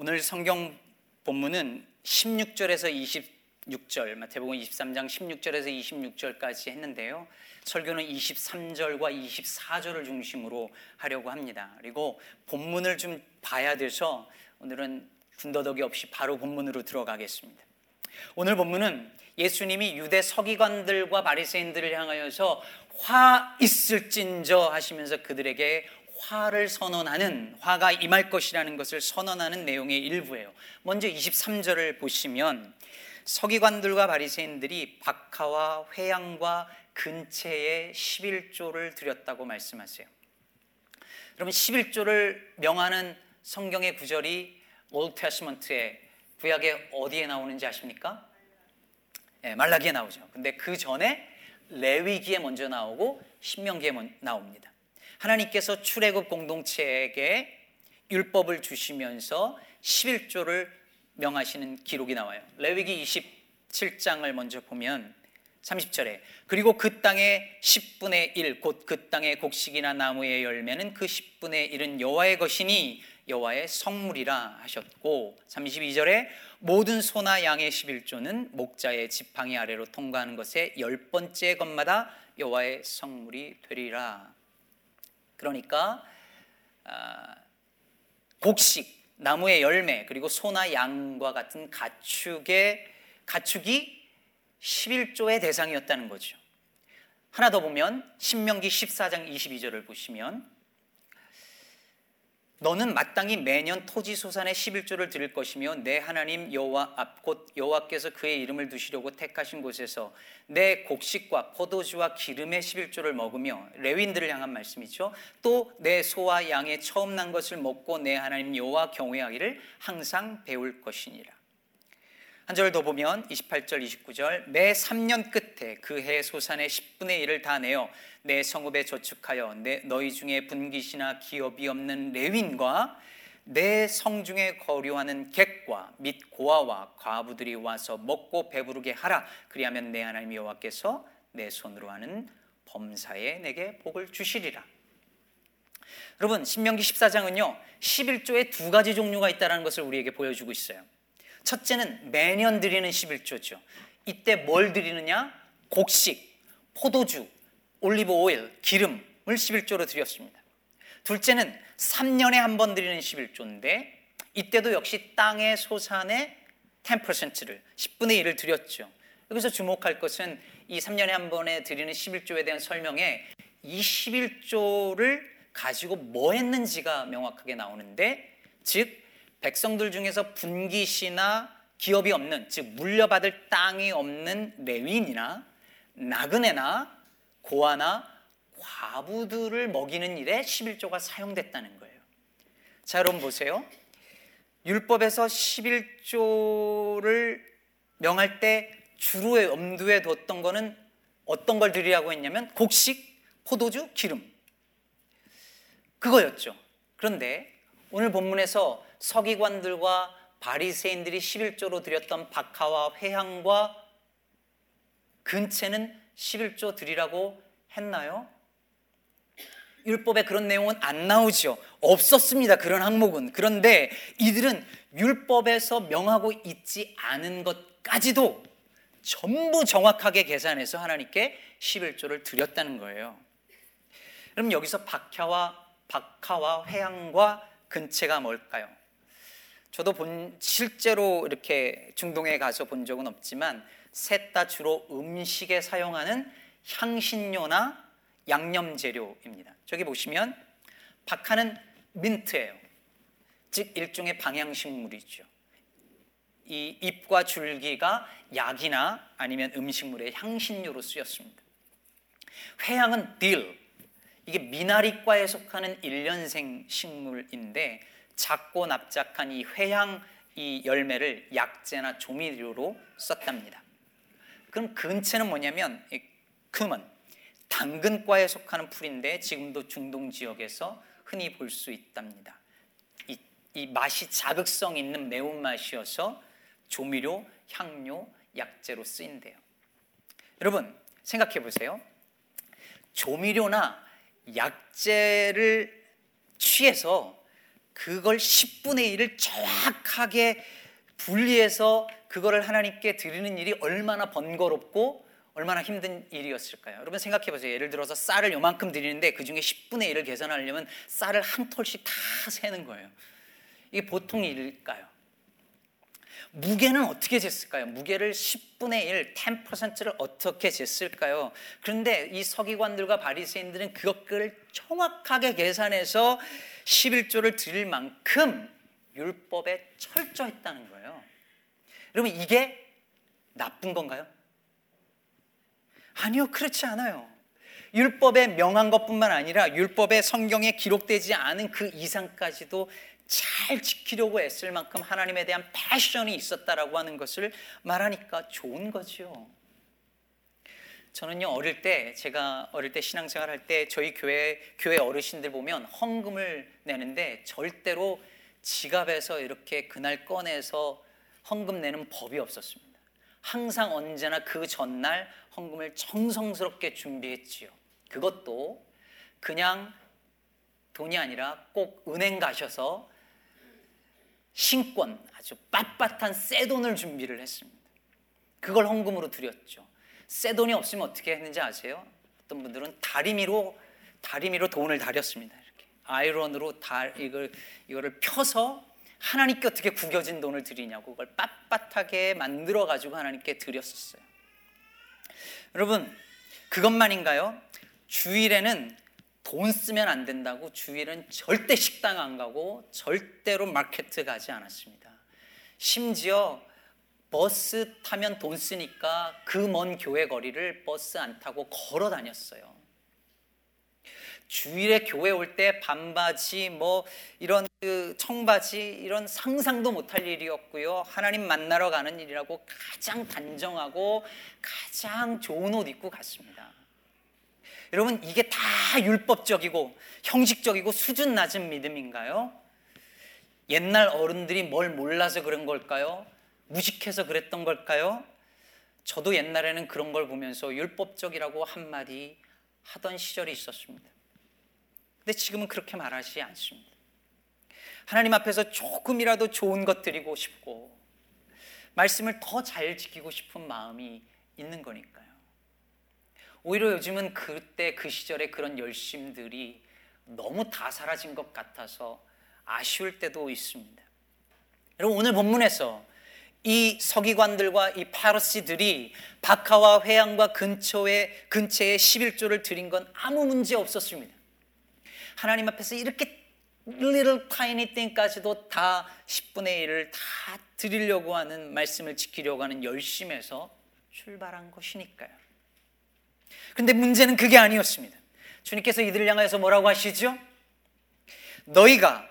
오늘 성경 본문은 16절에서 26절, 마태복음 23장 16절에서 26절까지 했는데요. 설교는 23절과 24절을 중심으로 하려고 합니다. 그리고 본문을 좀 봐야 돼서 오늘은 군더더기 없이 바로 본문으로 들어가겠습니다. 오늘 본문은 예수님이 유대 서기관들과 바리새인들을 향하여서 화 있을진저 하시면서 그들에게 화를 선언하는 화가 임할 것이라는 것을 선언하는 내용의 일부예요. 먼저 23절을 보시면 서기관들과 바리새인들이 박하와 회향과 근채의 11조를 드렸다고 말씀하세요. 여러분 11조를 명하는 성경의 구절이 Old Testament에 구약에 어디에 나오는지 아십니까? 네, 말라기에 나오죠. 근데 그 전에 레위기에 먼저 나오고 신명기에 나옵니다. 하나님께서 출애굽 공동체에게 율법을 주시면서 11조를 명하시는 기록이 나와요. 레위기 27장을 먼저 보면 30절에 그리고 그 땅의 10분의 1 곧 그 땅의 곡식이나 나무의 열매는 그 10분의 1은 여호와의 것이니 여호와의 성물이라 하셨고 32절에 모든 소나 양의 11조는 목자의 지팡이 아래로 통과하는 것의 열 번째 것마다 여호와의 성물이 되리라 그러니까 아, 곡식, 나무의 열매, 그리고 소나 양과 같은 가축의 가축이 11조의 대상이었다는 거죠. 하나 더 보면 신명기 14장 22절을 보시면 너는 마땅히 매년 토지 소산의 11조를 드릴 것이며 내 하나님 여호와 앞곧 여호와께서 그의 이름을 두시려고 택하신 곳에서 내 곡식과 포도주와 기름의 11조를 먹으며 레윈들을 향한 말씀이죠. 또 내 소와 양의 처음 난 것을 먹고 내 하나님 여호와 경외하기를 항상 배울 것이니라. 한 절 더 보면 28절 29절 매 3년 끝에 그 해 소산의 10분의 1을 다 내어 내 성읍에 저축하여 내 너희 중에 분깃이나 기업이 없는 레윈과 내 성중에 거류하는 객과 및 고아와 과부들이 와서 먹고 배부르게 하라 그리하면 내 하나님 여호와께서 내 손으로 하는 범사에 내게 복을 주시리라 여러분 신명기 14장은요 11조에 두 가지 종류가 있다는 것을 우리에게 보여주고 있어요 첫째는 매년 드리는 11조죠. 이때 뭘 드리느냐? 곡식, 포도주, 올리브 오일, 기름을 11조로 드렸습니다. 둘째는 3년에 한 번 드리는 11조인데 이때도 역시 땅의 소산의 10%를 10분의 1을 드렸죠. 여기서 주목할 것은 이 3년에 한 번에 드리는 11조에 대한 설명에 이 11조를 가지고 뭐 했는지가 명확하게 나오는데 즉 백성들 중에서 분깃이나 기업이 없는 즉 물려받을 땅이 없는 레윈이나 나그네나 고아나 과부들을 먹이는 일에 11조가 사용됐다는 거예요. 자, 여러분 보세요. 율법에서 11조를 명할 때 주로 염두에 뒀던 거는 어떤 걸 드리라고 했냐면 곡식, 포도주, 기름. 그거였죠. 그런데 오늘 본문에서 서기관들과 바리새인들이 11조로 드렸던 박하와 회향과 근체는 11조 드리라고 했나요? 율법에 그런 내용은 안 나오죠. 없었습니다. 그런 항목은. 그런데 이들은 율법에서 명하고 있지 않은 것까지도 전부 정확하게 계산해서 하나님께 11조를 드렸다는 거예요. 그럼 여기서 박하와 박하와 회양과 근체가 뭘까요? 저도 본 실제로 이렇게 중동에 가서 본 적은 없지만 셋 다 주로 음식에 사용하는 향신료나 양념 재료입니다. 저기 보시면 박하는 민트예요. 즉 일종의 방향식물이죠. 이 잎과 줄기가 약이나 아니면 음식물의 향신료로 쓰였습니다. 회향은 딜, 이게 미나리과에 속하는 일년생 식물인데 작고 납작한 이 회향 이 열매를 약재나 조미료로 썼답니다. 그럼 근체는 뭐냐면 금은 당근과에 속하는 풀인데 지금도 중동 지역에서 흔히 볼 수 있답니다. 이, 이 맛이 자극성 있는 매운맛이어서 조미료, 향료, 약재로 쓰인대요. 여러분 생각해 보세요. 조미료나 약재를 취해서 그걸 10분의 1을 정확하게 분리해서 그거를 하나님께 드리는 일이 얼마나 번거롭고 얼마나 힘든 일이었을까요? 여러분 생각해 보세요. 예를 들어서 쌀을 요만큼 드리는데 그 중에 10분의 1을 계산하려면 쌀을 한 톨씩 다 세는 거예요. 이게 보통 일일까요? 무게는 어떻게 쟀을까요? 무게를 10분의 1, 10%를 어떻게 쟀을까요? 그런데 이 서기관들과 바리새인들은 그것을 정확하게 계산해서 11조를 드릴 만큼 율법에 철저했다는 거예요. 여러분 이게 나쁜 건가요? 아니요, 그렇지 않아요. 율법에 명한 것뿐만 아니라 율법에 성경에 기록되지 않은 그 이상까지도 잘 지키려고 애쓸 만큼 하나님에 대한 패션이 있었다라고 하는 것을 말하니까 좋은 거죠. 저는요 어릴 때 제가 어릴 때 신앙생활 할 때 저희 교회 교회 어르신들 보면 헌금을 내는데 절대로 지갑에서 이렇게 그날 꺼내서 헌금 내는 법이 없었습니다. 항상 언제나 그 전날 헌금을 정성스럽게 준비했지요. 그것도 그냥 돈이 아니라 꼭 은행 가셔서 신권 아주 빳빳한 새 돈을 준비를 했습니다. 그걸 헌금으로 드렸죠. 새 돈이 없으면 어떻게 했는지 아세요? 어떤 분들은 다리미로 다리미로 돈을 다렸습니다. iron으로 다 이걸 이거를 펴서 하나님께 어떻게 구겨진 돈을 드리냐고 그걸 빳빳하게 만들어 가지고 하나님께 드렸었어요. 여러분 그것만인가요? 주일에는 돈 쓰면 안 된다고 주일은 절대 식당 안 가고 절대로 마케트 가지 않았습니다. 심지어 버스 타면 돈 쓰니까 그 먼 교회 거리를 버스 안 타고 걸어 다녔어요. 주일에 교회 올 때 반바지 뭐 이런 그 청바지 이런 상상도 못할 일이었고요. 하나님 만나러 가는 일이라고 가장 단정하고 가장 좋은 옷 입고 갔습니다. 여러분 이게 다 율법적이고 형식적이고 수준 낮은 믿음인가요? 옛날 어른들이 뭘 몰라서 그런 걸까요? 무식해서 그랬던 걸까요? 저도 옛날에는 그런 걸 보면서 율법적이라고 한마디 하던 시절이 있었습니다. 근데 지금은 그렇게 말하지 않습니다. 하나님 앞에서 조금이라도 좋은 것 드리고 싶고 말씀을 더 잘 지키고 싶은 마음이 있는 거니까요. 오히려 요즘은 그때 그 시절의 그런 열심들이 너무 다 사라진 것 같아서 아쉬울 때도 있습니다. 여러분 오늘 본문에서 이 서기관들과 이 파르시들이 바카와 회양과 근처에 근처에 11조를 드린 건 아무 문제 없었습니다. 하나님 앞에서 이렇게 little tiny thing까지도 다 10분의 1을 다 드리려고 하는 말씀을 지키려고 하는 열심에서 출발한 것이니까요. 근데 문제는 그게 아니었습니다. 주님께서 이들을 향하여서 뭐라고 하시죠? 너희가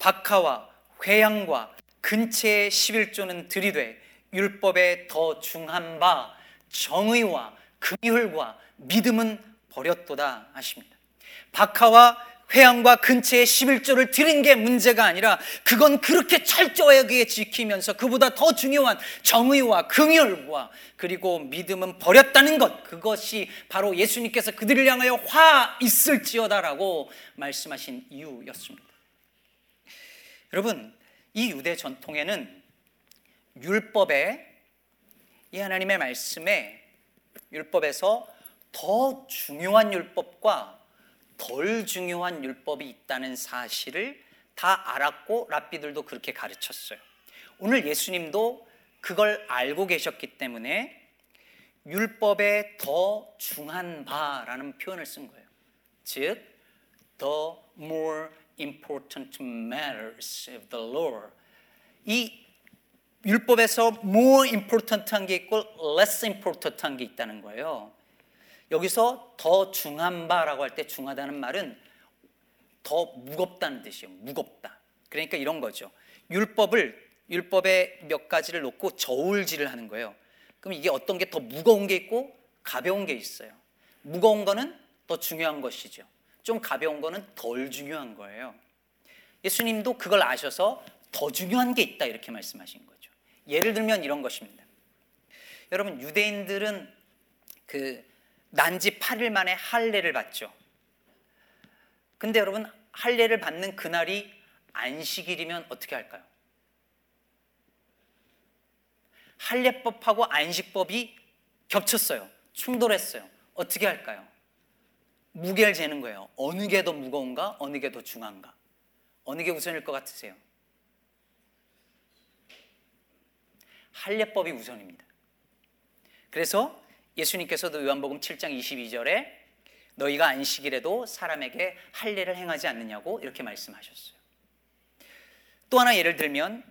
박하와 회양과 근체의 11조는 들이되 율법에 더 중한 바 정의와 긍휼과 믿음은 버렸도다 하십니다. 박하와 회양과 근처에 11조를 드린 게 문제가 아니라 그건 그렇게 철저하게 지키면서 그보다 더 중요한 정의와 긍휼과 그리고 믿음은 버렸다는 것 그것이 바로 예수님께서 그들을 향하여 화 있을지어다라고 말씀하신 이유였습니다. 여러분 이 유대 전통에는 율법에 이 하나님의 말씀에 율법에서 더 중요한 율법과 덜 중요한 율법이 있다는 사실을 다 알았고 랍비들도 그렇게 가르쳤어요. 오늘 예수님도 그걸 알고 계셨기 때문에 율법에 더 중한 바라는 표현을 쓴 거예요. 즉, the more important matters of the law. 이 율법에서 more important한 게 있고 less important한 게 있다는 거예요. 여기서 더 중한 바라고 할 때 중하다는 말은 더 무겁다는 뜻이에요. 무겁다. 그러니까 이런 거죠. 율법을 율법의 몇 가지를 놓고 저울질을 하는 거예요. 그럼 이게 어떤 게 더 무거운 게 있고 가벼운 게 있어요. 무거운 거는 더 중요한 것이죠. 좀 가벼운 거는 덜 중요한 거예요. 예수님도 그걸 아셔서 더 중요한 게 있다 이렇게 말씀하신 거죠. 예를 들면 이런 것입니다. 여러분 유대인들은 그 난지 8일 만에 할례를 받죠. 근데 여러분 할례를 받는 그날이 안식일이면 어떻게 할까요? 할례법하고 안식법이 겹쳤어요. 충돌했어요. 어떻게 할까요? 무게를 재는 거예요. 어느 게 더 무거운가? 어느 게 더 중한가? 어느 게 우선일 것 같으세요? 할례법이 우선입니다. 그래서 예수님께서도 요한복음 7장 22절에 너희가 안식일에도 사람에게 할례를 행하지 않느냐고 이렇게 말씀하셨어요. 또 하나 예를 들면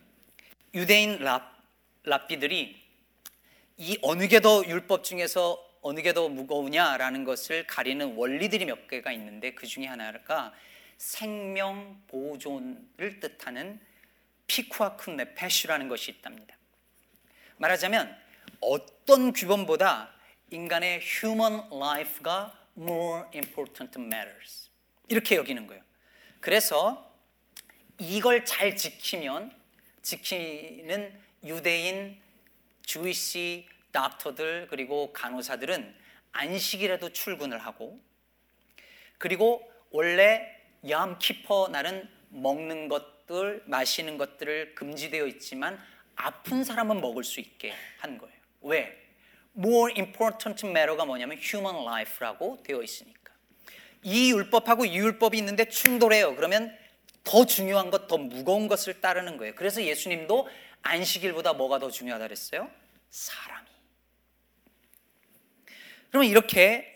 유대인 랍, 랍비들이 이 어느 게 더 율법 중에서 어느 게 더 무거우냐라는 것을 가리는 원리들이 몇 개가 있는데 그 중에 하나가 생명 보존을 뜻하는 피쿠아 쿤 네페슈라는 것이 있답니다. 말하자면 어떤 규범보다 인간의 human life가 more important matters. 이렇게 여기는 거예요. 그래서 이걸 잘 지키면 지키는 유대인 주이시 닥터들 그리고 간호사들은 안식이라도 출근을 하고 그리고 원래 얌키퍼 날은 먹는 것들 마시는 것들을 금지되어 있지만 아픈 사람은 먹을 수 있게 한 거예요. 왜? More important matter가 뭐냐면 human life라고 되어 있으니까. 이 율법하고 이 율법이 있는데 충돌해요. 그러면 더 중요한 것, 더 무거운 것을 따르는 거예요. 그래서 예수님도 안식일보다 뭐가 더 중요하다 그랬어요? 사람이. 그러면 이렇게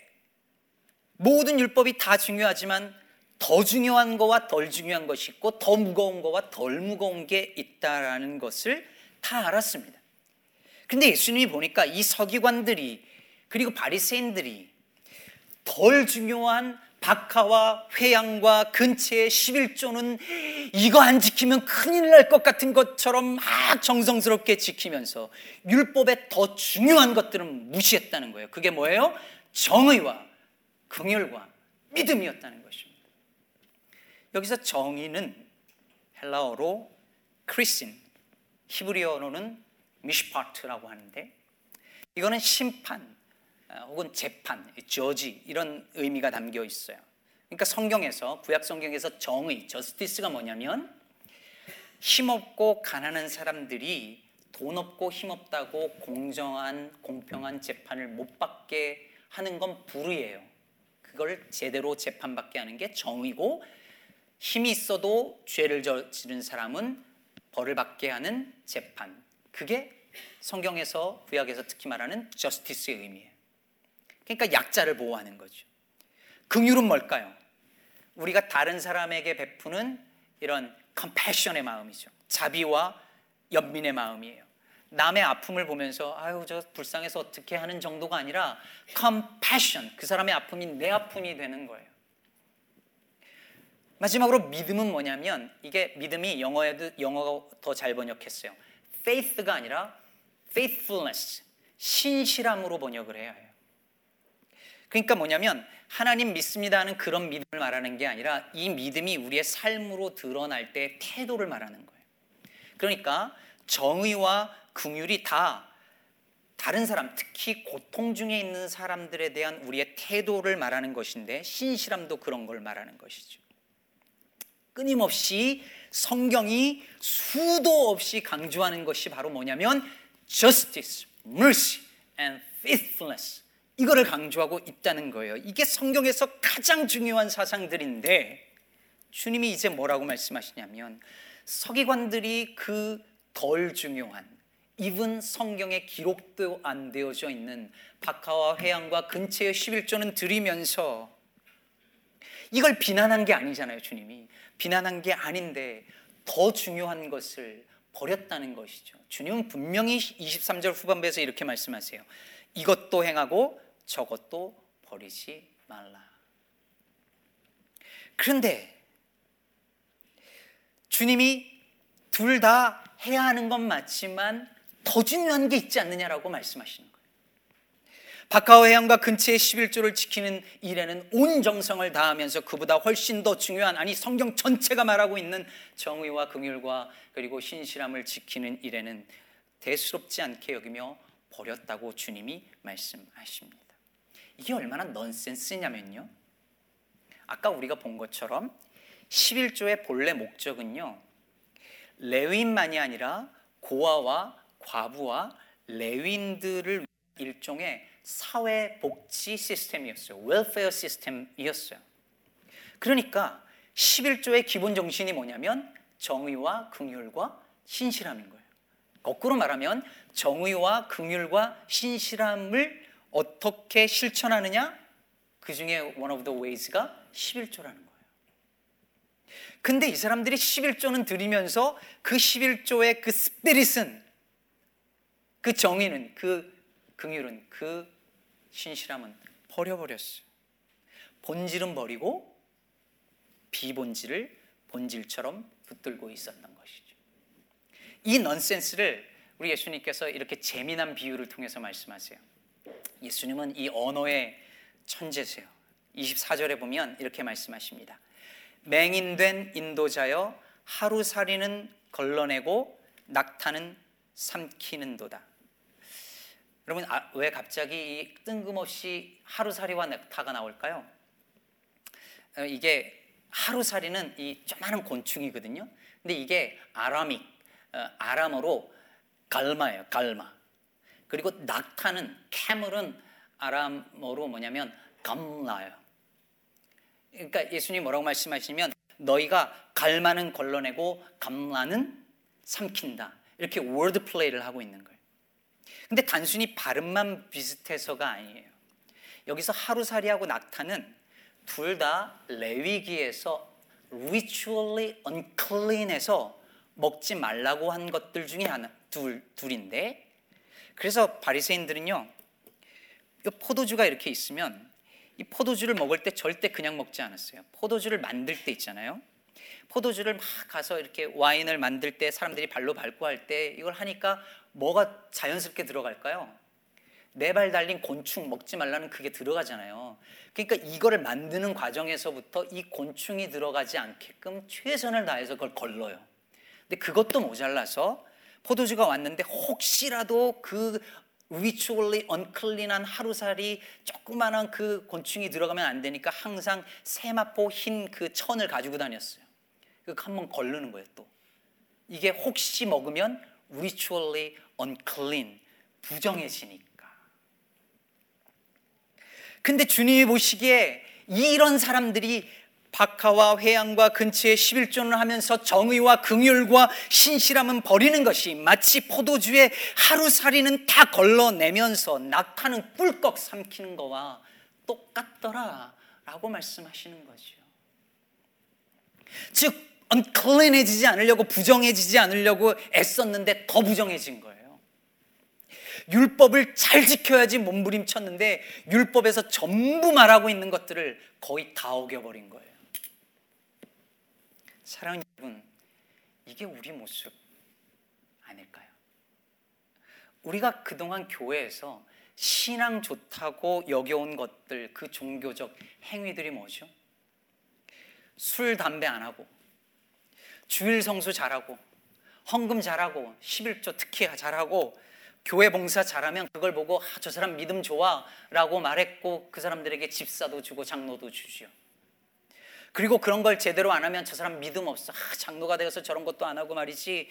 모든 율법이 다 중요하지만 더 중요한 거와 덜 중요한 것이 있고 더 무거운 거와 덜 무거운 게 있다라는 것을 다 알았습니다. 근데 예수님이 보니까 이 서기관들이 그리고 바리새인들이 덜 중요한 박하와 회양과 근처의 11조는 이거 안 지키면 큰일 날 것 같은 것처럼 막 정성스럽게 지키면서 율법의 더 중요한 것들은 무시했다는 거예요. 그게 뭐예요? 정의와 긍휼과 믿음이었다는 것입니다. 여기서 정의는 헬라어로 크리신, 히브리어로는 미시파트라고 하는데 이거는 심판 어, 혹은 재판, 저지 이런 의미가 담겨 있어요. 그러니까 성경에서 구약 성경에서 정의, 저스티스가 뭐냐면 힘없고 가난한 사람들이 돈 없고 힘없다고 공정한 공평한 재판을 못 받게 하는 건 불의예요. 그걸 제대로 재판받게 하는 게 정의고 힘이 있어도 죄를 저지른 사람은 벌을 받게 하는 재판. 그게 성경에서 구약에서 특히 말하는 저스티스의 의미예요. 그러니까 약자를 보호하는 거죠. 긍휼은 뭘까요? 우리가 다른 사람에게 베푸는 이런 컴패션의 마음이죠. 자비와 연민의 마음이에요. 남의 아픔을 보면서 아유 저 불쌍해서 어떻게 하는 정도가 아니라 compassion 그 사람의 아픔이 내 아픔이 되는 거예요. 마지막으로 믿음은 뭐냐면 이게 믿음이 영어에도 영어가 더 잘 번역했어요. Faith가 아니라 faithfulness 신실함으로 번역을 해야 해요. 그러니까 뭐냐면 하나님 믿습니다 하는 그런 믿음을 말하는 게 아니라 이 믿음이 우리의 삶으로 드러날 때 태도를 말하는 거예요. 그러니까 정의와 긍휼이 다 다른 사람, 특히 고통 중에 있는 사람들에 대한 우리의 태도를 말하는 것인데 신실함도 그런 걸 말하는 것이죠. 끊임없이 성경이 수도 없이 강조하는 것이 바로 뭐냐면 justice, mercy and faithfulness. 이거를 강조하고 있다는 거예요. 이게 성경에서 가장 중요한 사상들인데 주님이 이제 뭐라고 말씀하시냐면 서기관들이 그 덜 중요한 이분 성경에 기록도 안 되어져 있는 박하와 회양과 근처의 11조는 드리면서 이걸 비난한 게 아니잖아요, 주님이. 비난한 게 아닌데 더 중요한 것을 버렸다는 것이죠. 주님은 분명히 23절 후반부에서 이렇게 말씀하세요. 이것도 행하고 저것도 버리지 말라. 그런데 주님이 둘 다 해야 하는 건 맞지만 더 중요한 게 있지 않느냐라고 말씀하시는. 바카오 해양과 근처의 11조를 지키는 일에는 온 정성을 다하면서 그보다 훨씬 더 중요한 아니 성경 전체가 말하고 있는 정의와 긍휼과 그리고 신실함을 지키는 일에는 대수롭지 않게 여기며 버렸다고 주님이 말씀하십니다. 이게 얼마나 넌센스냐면요. 아까 우리가 본 것처럼 11조의 본래 목적은요. 레위인만이 아니라 고아와 과부와 레위인들을 일종의 사회 복지 시스템이었어요. 웰페어 시스템이었어요. 그러니까 11조의 기본 정신이 뭐냐면 정의와 긍휼과 신실함인 거예요. 거꾸로 말하면 정의와 긍휼과 신실함을 어떻게 실천하느냐? 그 중에 one of the ways가 11조라는 거예요. 근데 이 사람들이 11조는 드리면서 그 11조의 그 스피릿은 그 정의는 그 긍휼은 그 신실함은 버려버렸어요. 본질은 버리고 비본질을 본질처럼 붙들고 있었던 것이죠. 이 넌센스를 우리 예수님께서 이렇게 재미난 비유를 통해서 말씀하세요. 예수님은 이 언어의 천재세요. 24절에 보면 이렇게 말씀하십니다. 맹인된 인도자여 하루살이는 걸러내고 낙타는 삼키는 도다. 여러분 아, 왜 갑자기 이 뜬금없이 하루살이와 낙타가 나올까요? 어, 이게 하루살이는 이 조그마한 곤충이거든요. 근데 이게 아람익 어, 아람어로 갈마예요. 갈마. 그리고 낙타는 camel은 아람어로 뭐냐면 감라요. 그러니까 예수님 뭐라고 말씀하시면 너희가 갈마는 걸러내고 감라는 삼킨다. 이렇게 word play를 하고 있는 거예요. 근데 단순히 발음만 비슷해서가 아니에요. 여기서 하루살이하고 낙타는 둘 다 레위기에서 ritually unclean해서 먹지 말라고 한 것들 중에 하나 둘 둘인데 그래서 바리새인들은요. 이 포도주가 이렇게 있으면 이 포도주를 먹을 때 절대 그냥 먹지 않았어요. 포도주를 만들 때 있잖아요. 포도주를 막 가서 이렇게 와인을 만들 때 사람들이 발로 밟고 할 때 이걸 하니까 뭐가 자연스럽게 들어갈까요? 네 발 달린 곤충 먹지 말라는 그게 들어가잖아요. 그러니까 이거를 만드는 과정에서부터 이 곤충이 들어가지 않게끔 최선을 다해서 그걸 걸러요. 근데 그것도 모자라서 포도주가 왔는데 혹시라도 그 ritually unclean한 하루살이 조그만한 그 곤충이 들어가면 안 되니까 항상 세마포 흰 그 천을 가지고 다녔어요. 그 한 번 걸르는 거예요 또. 이게 혹시 먹으면 ritually unclean 부정해지니까. 근데 주님이 보시기에 이런 사람들이 박하와 회양과 근처에 11조를 하면서 정의와 긍휼과 신실함은 버리는 것이 마치 포도주에 하루살이는 다 걸러내면서 낙하는 꿀꺽 삼키는 거와 똑같더라 라고 말씀하시는 거죠. 즉 언클린해지지 않으려고 부정해지지 않으려고 애썼는데 더 부정해진 거예요. 율법을 잘 지켜야지 몸부림쳤는데 율법에서 전부 말하고 있는 것들을 거의 다 어겨버린 거예요. 사랑하는 여러분, 이게 우리 모습 아닐까요? 우리가 그동안 교회에서 신앙 좋다고 여겨온 것들, 그 종교적 행위들이 뭐죠? 술, 담배 안 하고, 주일 성수 잘하고, 헌금 잘하고, 11조 특히 잘하고, 교회 봉사 잘하면 그걸 보고 아, 저 사람 믿음 좋아 라고 말했고 그 사람들에게 집사도 주고 장로도 주죠. 그리고 그런 걸 제대로 안 하면 저 사람 믿음 없어. 아, 장로가 되어서 저런 것도 안 하고 말이지.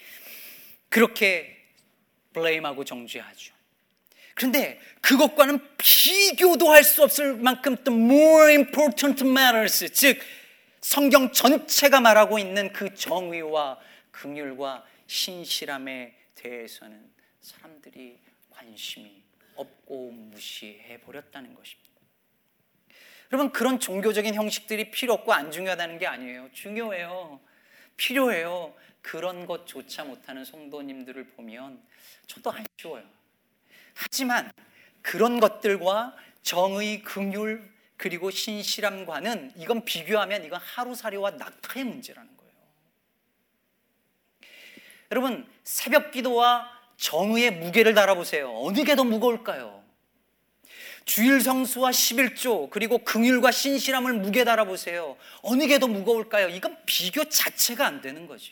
그렇게 블레임하고 정죄하죠. 그런데 그것과는 비교도 할 수 없을 만큼 the more important matters, 즉 성경 전체가 말하고 있는 그 정의와 긍휼과 신실함에 대해서는 사람들이 관심이 없고 무시해 버렸다는 것입니다. 여러분 그런 종교적인 형식들이 필요 없고 안 중요하다는 게 아니에요. 중요해요. 필요해요. 그런 것조차 못하는 성도님들을 보면 저도 아쉬워요. 하지만 그런 것들과 정의, 긍휼 그리고 신실함과는 이건 비교하면 이건 하루살이와 낙타의 문제라는 거예요. 여러분 새벽 기도와 정의의 무게를 달아보세요. 어느 게 더 무거울까요? 주일 성수와 11조 그리고 긍휼과 신실함을 무게 달아 보세요. 어느 게 더 무거울까요? 이건 비교 자체가 안 되는 거죠.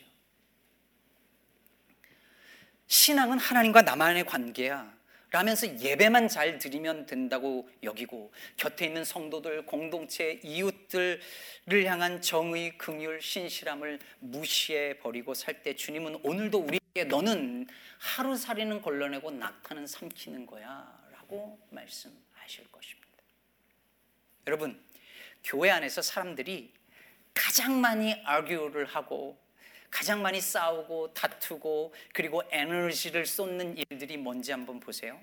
신앙은 하나님과 나만의 관계야. 라면서 예배만 잘 드리면 된다고 여기고 곁에 있는 성도들, 공동체, 이웃들을 향한 정의, 긍휼, 신실함을 무시해 버리고 살 때 주님은 오늘도 우리에게 너는 하루살이는 걸러내고 낙타는 삼키는 거야라고 말씀하실 것입니다. 여러분, 교회 안에서 사람들이 가장 많이 argue를 하고 가장 많이 싸우고 다투고 그리고 에너지를 쏟는 일들이 뭔지 한번 보세요.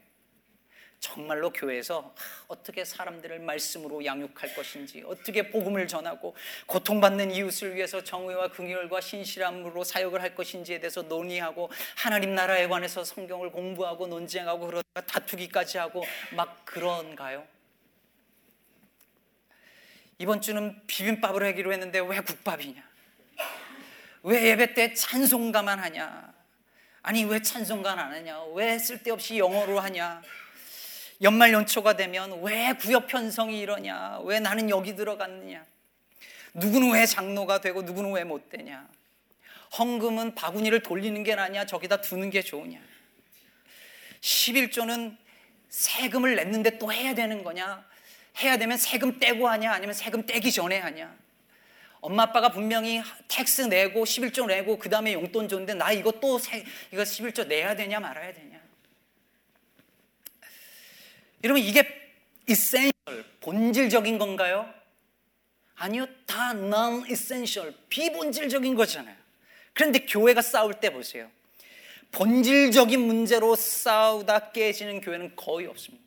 정말로 교회에서 어떻게 사람들을 말씀으로 양육할 것인지, 어떻게 복음을 전하고 고통받는 이웃을 위해서 정의와 긍휼과 신실함으로 사역을 할 것인지에 대해서 논의하고 하나님 나라에 관해서 성경을 공부하고 논쟁하고 그러다가 다투기까지 하고 막 그런가요? 이번 주는 비빔밥을 하기로 했는데 왜 국밥이냐? 왜 예배 때 찬송가만 하냐? 아니 왜 찬송가 안 하냐? 왜 쓸데없이 영어로 하냐? 연말 연초가 되면 왜 구역 편성이 이러냐? 왜 나는 여기 들어갔느냐? 누구는 왜 장로가 되고 누구는 왜 못 되냐? 헌금은 바구니를 돌리는 게 낫냐? 저기다 두는 게 좋으냐? 11조는 세금을 냈는데 또 해야 되는 거냐? 해야 되면 세금 떼고 하냐? 아니면 세금 떼기 전에 하냐? 엄마 아빠가 분명히 tax 내고 11조 내고 그 다음에 용돈 줬는데 나 이거 또 세, 이거 11조 내야 되냐 말아야 되냐. 여러분 이게 essential 본질적인 건가요? 아니요 다 non essential 비본질적인 거잖아요. 그런데 교회가 싸울 때 보세요. 본질적인 문제로 싸우다 깨지는 교회는 거의 없습니다.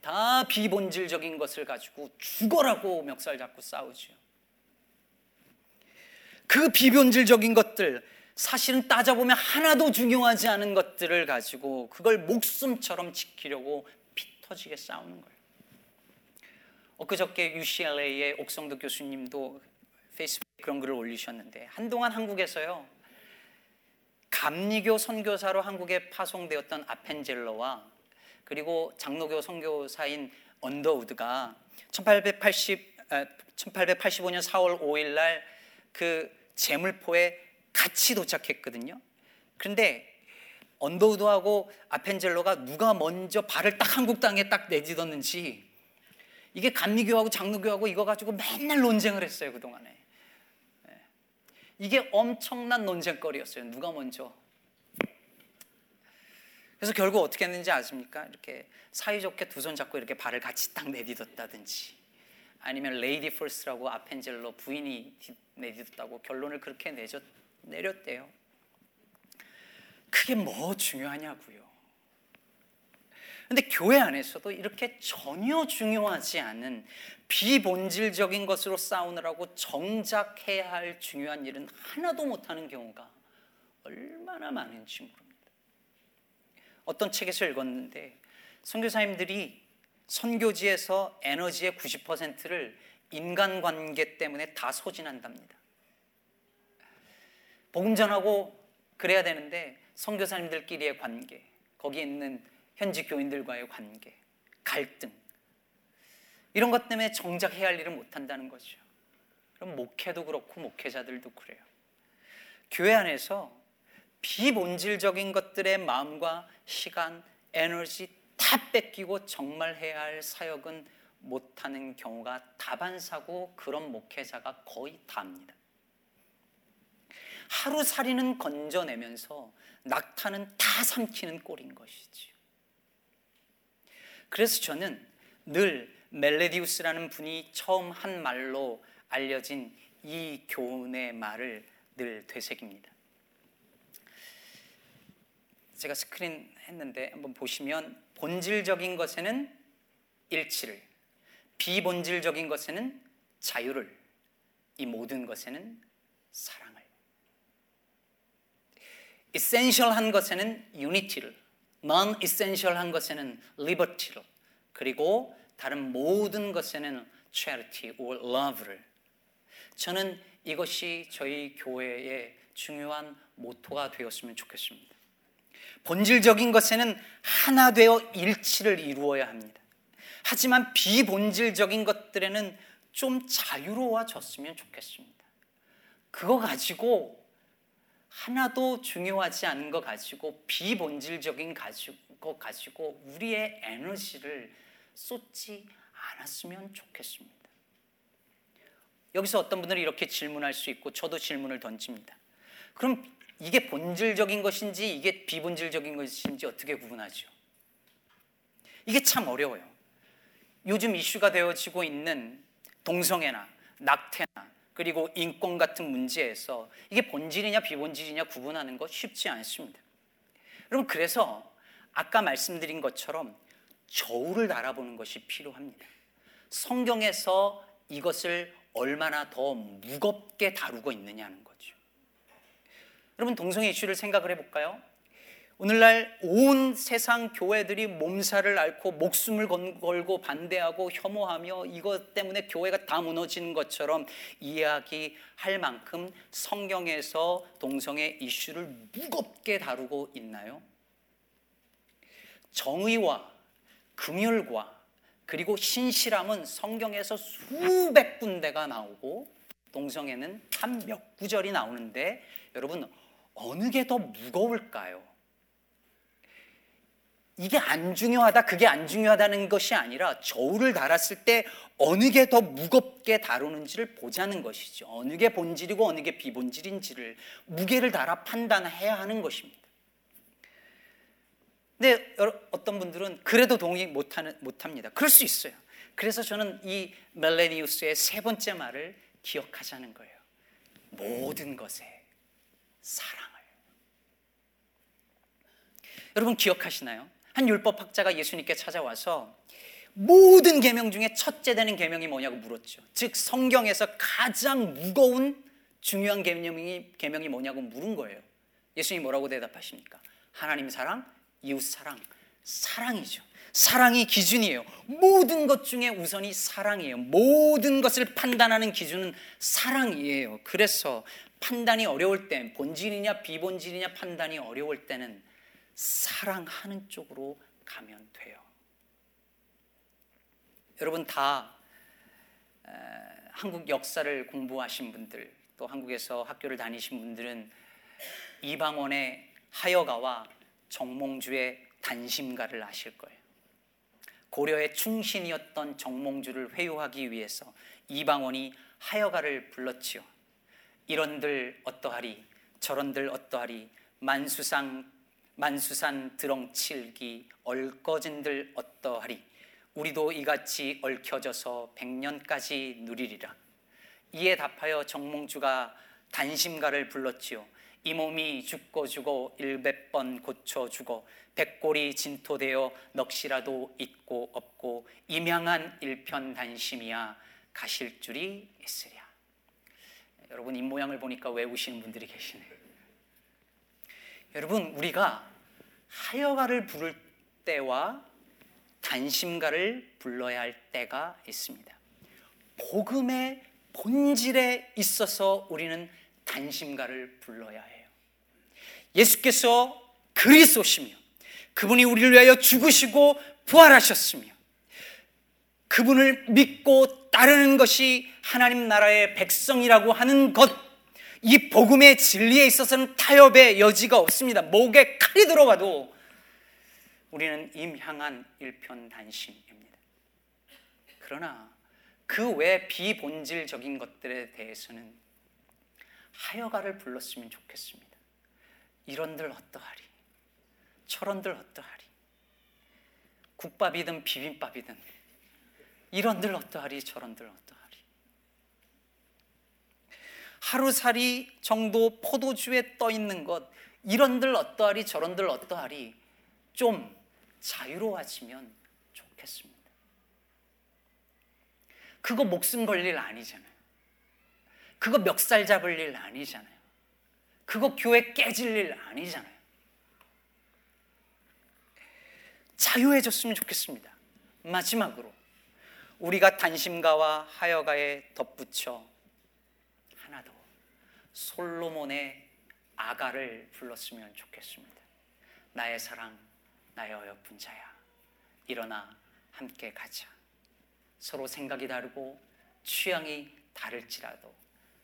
다 비본질적인 것을 가지고 죽어라고 멱살 잡고 싸우죠 그 비본질적인 것들 사실은 따져보면 하나도 중요하지 않은 것들을 가지고 그걸 목숨처럼 지키려고 피 터지게 싸우는 거예요. 엊그저께 UCLA의 옥성도 교수님도 페이스북에 그런 글을 올리셨는데 한동안 한국에서요 감리교 선교사로 한국에 파송되었던 아펜젤러와 그리고 장로교 선교사인 언더우드가 1880, 1885년 4월 5일 날 그 제물포에 같이 도착했거든요. 그런데 언더우드하고 아펜젤로가 누가 먼저 발을 딱 한국 땅에 딱 내딛었는지 이게 감리교하고 장로교하고 이거 가지고 맨날 논쟁을 했어요 그 동안에. 예. 이게 엄청난 논쟁거리였어요. 누가 먼저. 그래서 결국 어떻게 했는지 아십니까? 이렇게 사이좋게 두 손 잡고 이렇게 발을 같이 딱 내딛었다든지 아니면 lady first라고 아펜젤러 부인이 내딛었다고 결론을 그렇게 내줬, 내렸대요. 그게 뭐 중요하냐고요. 근데 교회 안에서도 이렇게 전혀 중요하지 않은 비본질적인 것으로 싸우느라고 정작 해야 할 중요한 일은 하나도 못하는 경우가 얼마나 많은지 모릅니다. 어떤 책에서 읽었는데 선교사님들이 선교지에서 에너지의 90%를 인간관계 때문에 다 소진한답니다. 복음 전하고 그래야 되는데 선교사님들끼리의 관계, 거기 있는 현지 교인들과의 관계, 갈등 이런 것 때문에 정작 해야 할 일을 못 한다는 거죠. 그럼 목회도 그렇고 목회자들도 그래요. 교회 안에서 비본질적인 것들의 마음과 시간, 에너지 다 뺏기고 정말 해야 할 사역은 못하는 경우가 다반사고 그런 목회자가 거의 다입니다. 하루살이는 건져내면서 낙타는 다 삼키는 꼴인 것이지요. 그래서 저는 늘 멜레디우스라는 분이 처음 한 말로 알려진 이 교훈의 말을 늘 되새깁니다. 제가 스크린 했는데 한번 보시면 본질적인 것에는 일치를, 비본질적인 것에는 자유를, 이 모든 것에는 사랑을. essential한 것에는 unity를, non-essential한 것에는 liberty를, 그리고 다른 모든 것에는 charity or love를. 저는 이것이 저희 교회의 중요한 모토가 되었으면 좋겠습니다. 본질적인 것에는 하나 되어 일치를 이루어야 합니다. 하지만 비본질적인 것들에는 좀 자유로워졌으면 좋겠습니다. 그거 가지고 하나도 중요하지 않은 거 가지고 비본질적인 것 가지고 우리의 에너지를 쏟지 않았으면 좋겠습니다. 여기서 어떤 분들은 이렇게 질문할 수 있고 저도 질문을 던집니다. 그럼 이게 본질적인 것인지 이게 비본질적인 것인지 어떻게 구분하죠? 이게 참 어려워요. 요즘 이슈가 되어지고 있는 동성애나 낙태나 그리고 인권 같은 문제에서 이게 본질이냐 비본질이냐 구분하는 것 쉽지 않습니다. 여러분 그래서 아까 말씀드린 것처럼 저울을 달아보는 것이 필요합니다. 성경에서 이것을 얼마나 더 무겁게 다루고 있느냐는 거죠. 여러분 동성애 이슈를 생각을 해볼까요? 오늘날 온 세상 교회들이 몸살을 앓고 목숨을 걸고 반대하고 혐오하며 이것 때문에 교회가 다 무너지는 것처럼 이야기할 만큼 성경에서 동성애 이슈를 무겁게 다루고 있나요? 정의와 금율과 그리고 신실함은 성경에서 수백 군데가 나오고 동성애는 한 몇 구절이 나오는데 여러분 어느 게 더 무거울까요? 이게 안 중요하다, 그게 안 중요하다는 것이 아니라 저울을 달았을 때 어느 게 더 무겁게 다루는지를 보자는 것이죠. 어느 게 본질이고 어느 게 비본질인지를 무게를 달아 판단해야 하는 것입니다. 근데 어떤 분들은 그래도 동의 못하는, 못합니다. 그럴 수 있어요. 그래서 저는 이 멜레니우스의 세 번째 말을 기억하자는 거예요. 모든 것에 사랑을. 여러분 기억하시나요? 한 율법 학자가 예수님께 찾아와서 모든 계명 중에 첫째 되는 계명이 뭐냐고 물었죠. 즉 성경에서 가장 무거운 중요한 계명이 계명이 뭐냐고 물은 거예요. 예수님이 뭐라고 대답하십니까? 하나님 사랑, 이웃 사랑, 사랑이죠. 사랑이 기준이에요. 모든 것 중에 우선이 사랑이에요. 모든 것을 판단하는 기준은 사랑이에요. 그래서 판단이 어려울 때, 본질이냐 비본질이냐 판단이 어려울 때는 사랑하는 쪽으로 가면 돼요. 여러분 다 한국 역사를 공부하신 분들 또 한국에서 학교를 다니신 분들은 이방원의 하여가와 정몽주의 단심가를 아실 거예요. 고려의 충신이었던 정몽주를 회유하기 위해서 이방원이 하여가를 불렀지요. 이런들 어떠하리 저런들 어떠하리 만수상 만수산 드렁칠기 얼거진들 어떠하리? 우리도 이같이 얽혀져서 백년까지 누리리라. 이에 답하여 정몽주가 단심가를 불렀지요. 이 몸이 죽고 죽어 일백 번 고쳐 죽어 백골이 진토되어 넋이라도 있고 없고 임양한 일편 단심이야 가실 줄이 있으랴. 여러분 입 모양을 보니까 외우시는 분들이 계시네요 여러분 우리가 하여가를 부를 때와 단심가를 불러야 할 때가 있습니다. 복음의 본질에 있어서 우리는 단심가를 불러야 해요. 예수께서 그리스도시며 그분이 우리를 위하여 죽으시고 부활하셨으며 그분을 믿고 따르는 것이 하나님 나라의 백성이라고 하는 것 이 복음의 진리에 있어서는 타협의 여지가 없습니다. 목에 칼이 들어가도 우리는 임향한 일편단심입니다. 그러나 그 외 비본질적인 것들에 대해서는 하여가를 불렀으면 좋겠습니다. 이런들 어떠하리? 저런들 어떠하리? 국밥이든 비빔밥이든 이런들 어떠하리? 저런들 어떠하리? 하루살이 정도 포도주에 떠 있는 것 이런들 어떠하리 저런들 어떠하리 좀 자유로워지면 좋겠습니다. 그거 목숨 걸릴 일 아니잖아요. 그거 멱살 잡을 일 아니잖아요. 그거 교회 깨질 일 아니잖아요. 자유해졌으면 좋겠습니다. 마지막으로 우리가 단심가와 하여가에 덧붙여 솔로몬의 아가를 불렀으면 좋겠습니다. 나의 사랑, 나의 어여쁜 자야. 일어나 함께 가자. 서로 생각이 다르고 취향이 다를지라도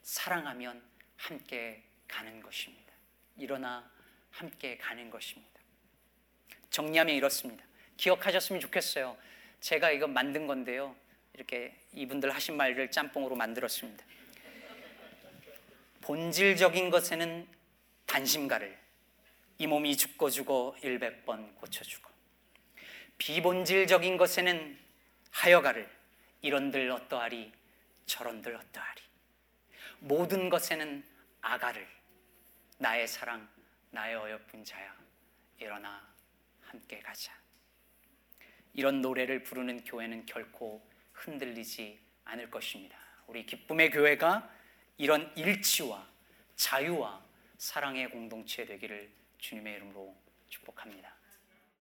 사랑하면 함께 가는 것입니다. 일어나 함께 가는 것입니다. 정리하면 이렇습니다. 기억하셨으면 좋겠어요. 제가 이거 만든 건데요. 이렇게 이분들 하신 말을 짬뽕으로 만들었습니다. 본질적인 것에는 단심가를 이 몸이 죽고 죽어 일백 번 고쳐주고 비본질적인 것에는 하여가를 이런들 어떠하리 저런들 어떠하리. 모든 것에는 아가를 나의 사랑 나의 어여쁜 자야 일어나 함께 가자. 이런 노래를 부르는 교회는 결코 흔들리지 않을 것입니다. 우리 기쁨의 교회가 이런 일치와 자유와 사랑의 공동체 되기를 주님의 이름으로 축복합니다.